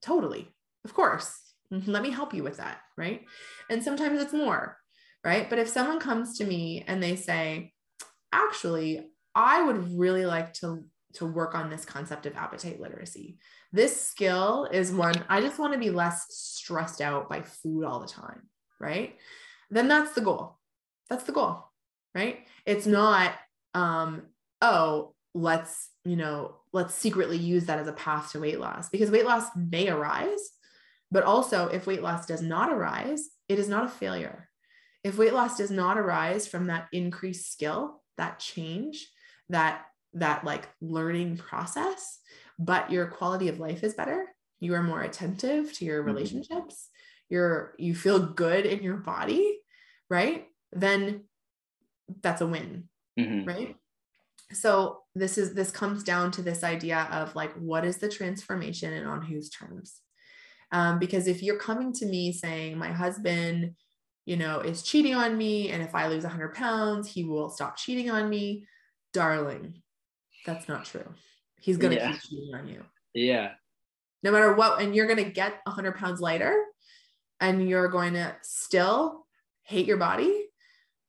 "Totally. Of course. Let me help you with that." Right? And sometimes it's more, right? But if someone comes to me and they say, "Actually, I would really like to to work on this concept of appetite literacy. This skill is one I just want to be less stressed out by food all the time, right? Then that's the goal. That's the goal, right? It's not um oh, let's, you know, let's secretly use that as a path to weight loss because weight loss may arise, but also if weight loss does not arise, it is not a failure. If weight loss does not arise from that increased skill, that change, that that like learning process but your quality of life is better. You are more attentive to your mm-hmm. relationships. You're you feel good in your body right? Then that's a win mm-hmm. right? So this is this comes down to this idea of like what is the transformation and on whose terms? Um, because if you're coming to me saying my husband you know is cheating on me and if i lose 100 pounds he will stop cheating on me darling that's not true. He's gonna yeah. keep cheating on you. Yeah. No matter what, and you're gonna get 100 pounds lighter, and you're going to still hate your body,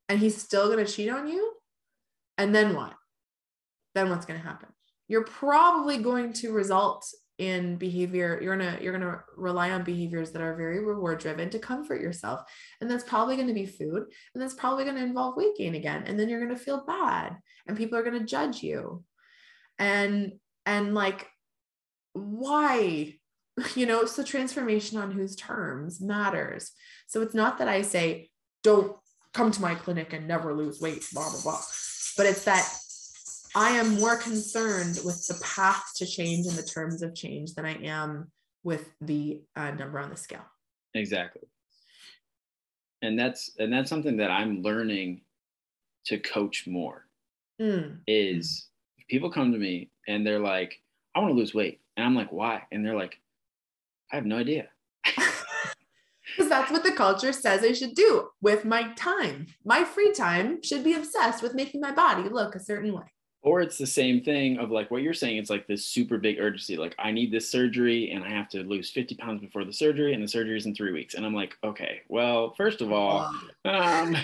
and he's still gonna cheat on you. And then what? Then what's gonna happen? You're probably going to result in behavior you're gonna you're gonna rely on behaviors that are very reward driven to comfort yourself and that's probably going to be food and that's probably going to involve weight gain again and then you're going to feel bad and people are going to judge you and and like why? (laughs) You know so transformation on whose terms matters. So it's not that i say don't come to my clinic and never lose weight blah blah blah. But it's that i am more concerned with the path to change and the terms of change than i am with the uh, number on the scale. Exactly. And that's and that's something that i'm learning to coach more mm. is people come to me and they're like, I want to lose weight. And I'm like, why? And they're like, I have no idea. (laughs) Because that's what the culture says I should do with my time. My free time should be obsessed with making my body look a certain way. Or it's the same thing of like what you're saying. It's like this super big urgency. Like, I need this surgery and I have to lose 50 pounds before the surgery, and the surgery is in three weeks. And I'm like, okay, well, first of all, um,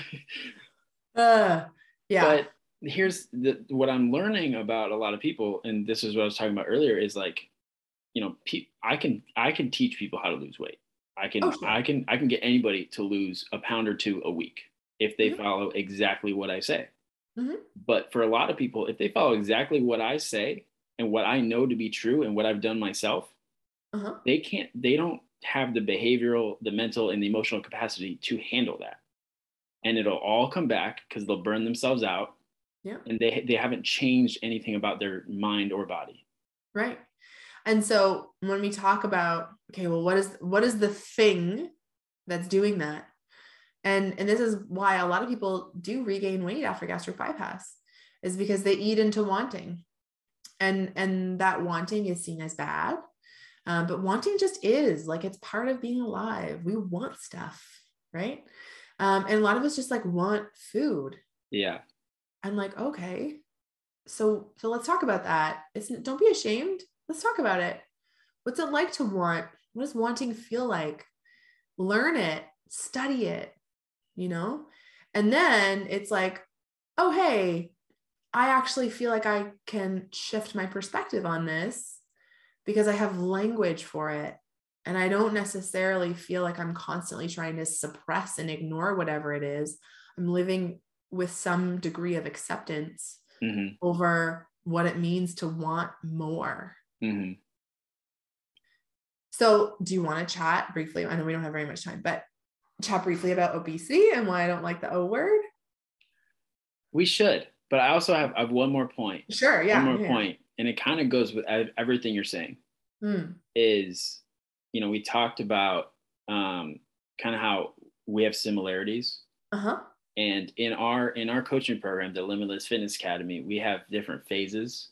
(laughs) uh, yeah. But here's the, what I'm learning about a lot of people, and this is what I was talking about earlier, is like, you know, pe- I can I can teach people how to lose weight. I can oh, I can I can get anybody to lose a pound or two a week if they mm-hmm. follow exactly what I say. Mm-hmm. But for a lot of people, if they follow exactly what I say and what I know to be true and what I've done myself, uh-huh. they can't they don't have the behavioral, the mental, and the emotional capacity to handle that. And it'll all come back because they'll burn themselves out yeah. And they they haven't changed anything about their mind or body. Right. And so when we talk about okay, well what is what is the thing that's doing that? And and this is why a lot of people do regain weight after gastric bypass is because they eat into wanting. And and that wanting is seen as bad. Um, but wanting just is like it's part of being alive. We want stuff, right? Um, and a lot of us just like want food. Yeah. I'm like, okay. So so let's talk about that. It's don't be ashamed. Let's talk about it. What's it like to want? What does wanting feel like? Learn it, study it, you know? And then it's like, oh hey, I actually feel like I can shift my perspective on this because I have language for it. And I don't necessarily feel like I'm constantly trying to suppress and ignore whatever it is. I'm living with some degree of acceptance mm-hmm. over what it means to want more. Mm-hmm. So, do you want to chat briefly? I know we don't have very much time, but chat briefly about obesity and why I don't like the O word? We should. but I also have I have one more point. Sure. Yeah. One more yeah. point, and it kind of goes with everything you're saying. Mm. Is you know we talked about um, kind of how we have similarities, Uh huh. And in our in our coaching program, the Limitless Fitness Academy, we have different phases,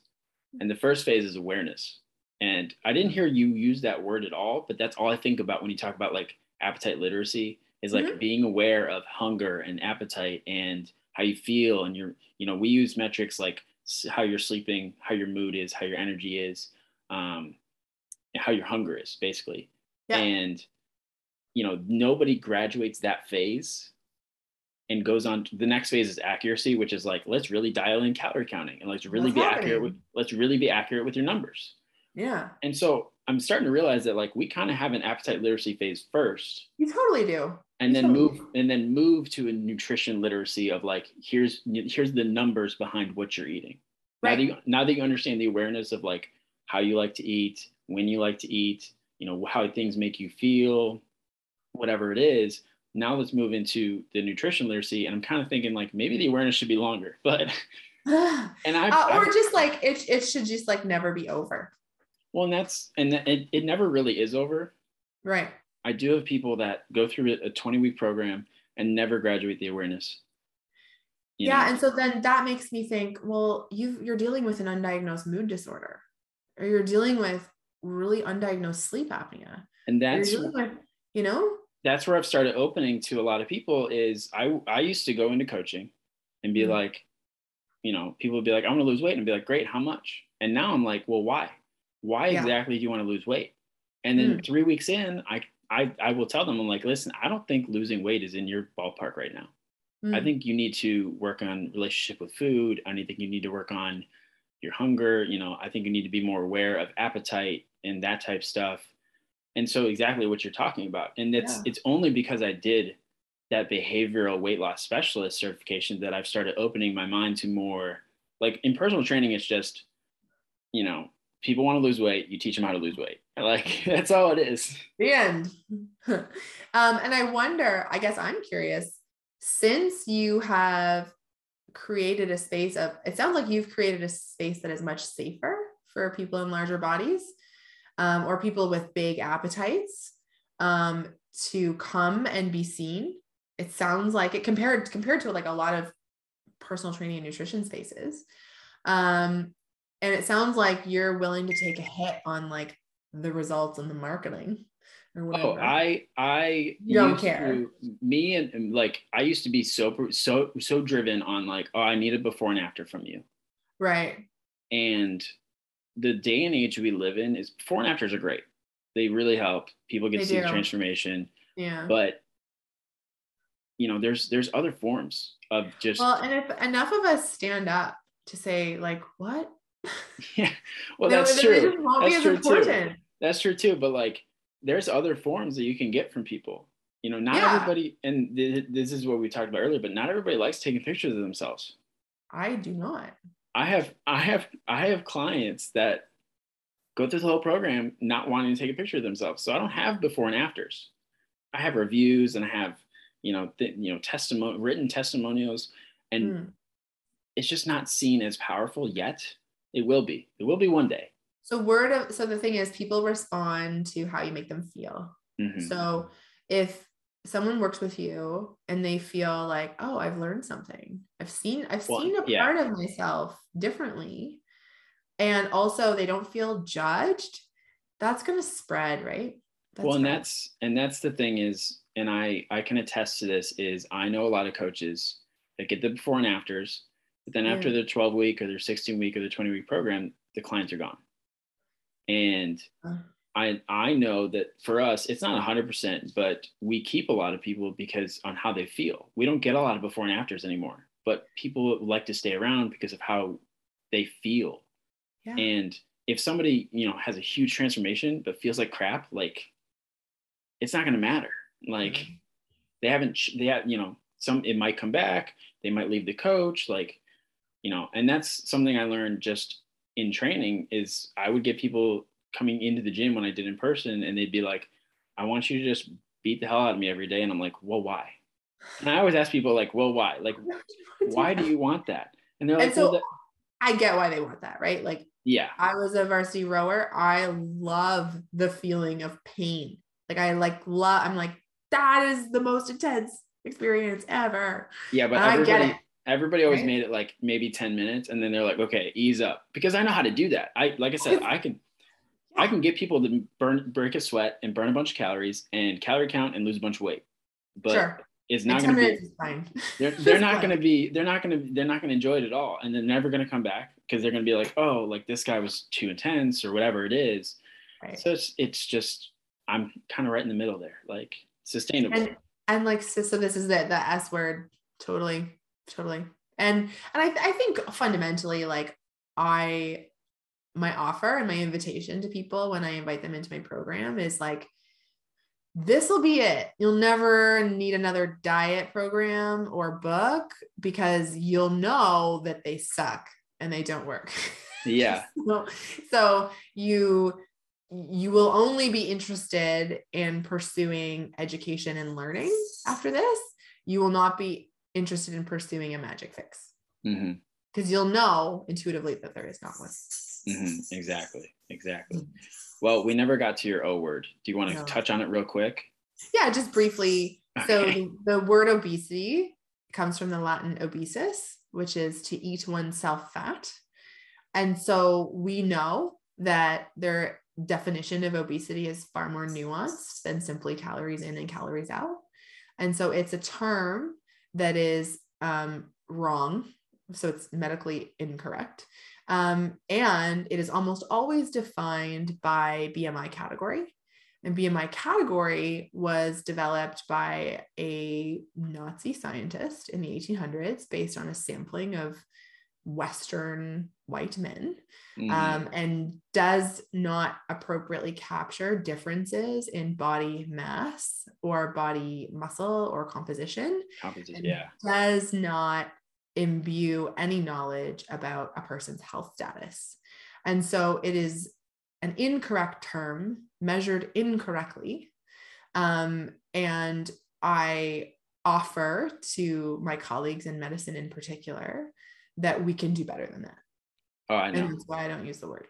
and the first phase is awareness. And I didn't hear you use that word at all, but that's all I think about when you talk about like appetite literacy is like Mhm. being aware of hunger and appetite and how you feel and your you know we use metrics like how you're sleeping how your mood is how your energy is um, and how your hunger is basically Yeah. and you know nobody graduates that phase and goes on to the next phase is accuracy which is like let's really dial in calorie counting and let's really What's be accurate with let's really be accurate with your numbers Yeah. and so i'm starting to realize that like we kind of have an appetite literacy phase first You totally do. and You then totally move and then move to a nutrition literacy of like here's here's the numbers behind what you're eating now that Right. you now that you understand the awareness of like how you like to eat when you like to eat you know how things make you feel whatever it is now let's move into the nutrition literacy and i'm kind of thinking like maybe the awareness should be longer (laughs) but (sighs) and i uh, or just like it, it should just like never be over. well and that's and it, it never really is over Right. i do have people that go through a 20 week program and never graduate the awareness You yeah. know? And so then that makes me think, well, you you're dealing with an undiagnosed mood disorder, or you're dealing with really undiagnosed sleep apnea. and that's you're dealing with, you know, that's where I've started opening to a lot of people is I I used to go into coaching and be Mhm. like, you know, people would be like, I want to lose weight and be like, great, how much? And now I'm like, well, why? Why Yeah. exactly do you want to lose weight? And then Mm. three weeks in, I I I will tell them, I'm like, listen, I don't think losing weight is in your ballpark right now. I Mm. think you need to work on relationship with food. I think you need to work on your hunger. You know, I think you need to be more aware of appetite and that type stuff. And so exactly what you're talking about. And it's Yeah. it's only because I did that behavioral weight loss specialist certification that I've started opening my mind to more like in personal training, it's just, you know, people want to lose weight, you teach them how to lose weight. (laughs) Like that's all it is. the end. (laughs) um, and I wonder, I guess I'm curious, since you have created a space of, it sounds like you've created a space that is much safer for people in larger bodies um, or people with big appetites um, to come and be seen. It sounds like it compared compared to like a lot of personal training and nutrition spaces. Um, and it sounds like you're willing to take a hit on like the results and the marketing or whatever. Oh, I I You don't care. to- me and and, like I used to be so so so driven on like oh I need a before and after from you. right. And the day and age we live in is before and afters are great. They really help. People get They to see the transformation, Yeah. but you know there's there's other forms of just well, and if enough of us stand up to say like, what? (laughs) yeah. Well, that's true. Won't That's be true as too. That's true too. But like, there's other forms that you can get from people. You know, not Yeah. everybody, and th- this is what we talked about earlier. But not everybody likes taking pictures of themselves. I do not. I have, I have, I have clients that go through the whole program not wanting to take a picture of themselves. So I don't have before and afters. I have reviews and I have, you know, th- you know, testimony, written testimonials, and Mm. it's just not seen as powerful yet. It will be. It will be one day. So word of so the thing is people respond to how you make them feel. Mhm. So if someone works with you and they feel like, oh, I've learned something. I've seen I've Well, seen a yeah. part of myself differently. And also they don't feel judged, that's gonna spread, right? well and right. that's and that's the thing is and i i can attest to this is i know a lot of coaches that get the before and afters but then after Yeah. their 12 week or their 16 week or their 20 week program the clients are gone and. I i know that for us it's not 100% but we keep a lot of people because on how they feel we don't get a lot of before and afters anymore but people like to stay around because of how they feel yeah. and if somebody, you know, has a huge transformation but feels like crap, like it's not going to matter. Like Mhm. they haven't, they have, you know, some, it might come back. They might leave the coach. Like, you know, and that's something I learned just in training is I would get people coming into the gym when I did in person and they'd be like, I want you to just beat the hell out of me every day. And I'm like, well, why? And I always ask people like, well, why? Like, (laughs) why do you want that? And they're like, and so well, I get why they want that, right? Like, yeah, I was a varsity rower. I love the feeling of pain. Like, I like love. I'm like, that is the most intense experience ever. yeah, but I get it. everybody always right? made it like maybe 10 minutes, and then they're like, okay, ease up, because I know how to do that. I like I said, I can. I can get people to burn, break a sweat and burn a bunch of calories and calorie count and lose a bunch of weight, but sure. it's not going to be (laughs) they're, they're not going to be they're not going to they're not going to enjoy it at all. And they're never going to come back because they're going to be like oh like this guy was too intense or whatever it is. Right. so it's it's just i'm kind of right in the middle there like sustainable. And and like so, so this is the the s word. Totally totally. And and i i think fundamentally like i my offer and my invitation to people when i invite them into my program is like this will be it. You'll never need another diet program or book because you'll know that they suck and they don't work. Yeah. (laughs) So, so you you will only be interested in pursuing education and learning after this. You will not be interested in pursuing a magic fix. Mm-hmm. Because you'll know intuitively that there is not one hmm exactly. Exactly. Well we never got to your o word. Do you want to No. touch on it real quick? Yeah just briefly. So Okay. the, the word obesity comes from the latin obesus which is to eat oneself fat. And so we know that their definition of obesity is far more nuanced than simply calories in and calories out. And so it's a term that is um, wrong. So it's medically incorrect um, and it is almost always defined by bmi category. And BMI category was developed by a Nazi scientist in the 1800s based on a sampling of Western white men Mhm. um, and does not appropriately capture differences in body mass or body muscle or composition. Composition, yeah. does not imbue any knowledge about a person's health status. And so it is an incorrect term measured incorrectly. Um, and I offer to my colleagues in medicine in particular that we can do better than that. oh i know And that's why I don't use the word.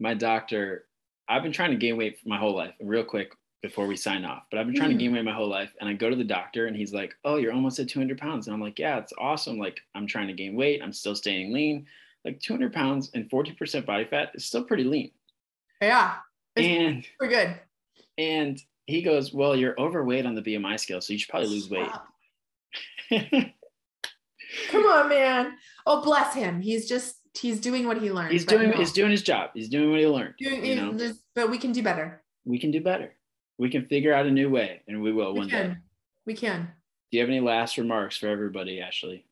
my doctor i've been trying to gain weight for my whole life real quick before we sign off but i've been trying to Mhm. gain weight my whole life and i go to the doctor and he's like oh you're almost at 200 pounds and i'm like yeah it's awesome like i'm trying to gain weight i'm still staying lean like 200 pounds and 40% body fat is still pretty lean Yeah, and we're good. and he goes well you're overweight on the bmi scale so you should probably lose weight (laughs) Come on, man. Oh, bless him. He's just he's doing what he learned. he's doing no. he's doing his job he's doing what he learned Doing- you know but we can do better. we can do better we can figure out a new way and we will We one day can. We can. do you have any last remarks for everybody ashley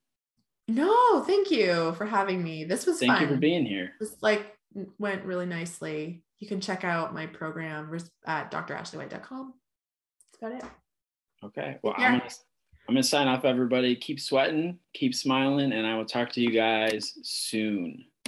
No, thank you for having me. This was thank fun. you for being here This like went really nicely. You can check out my program at drashley.white.com. That's about it. Okay. Well, Yeah. I'm gonna I'm gonna sign off, everybody. Keep sweating, keep smiling, and I will talk to you guys soon.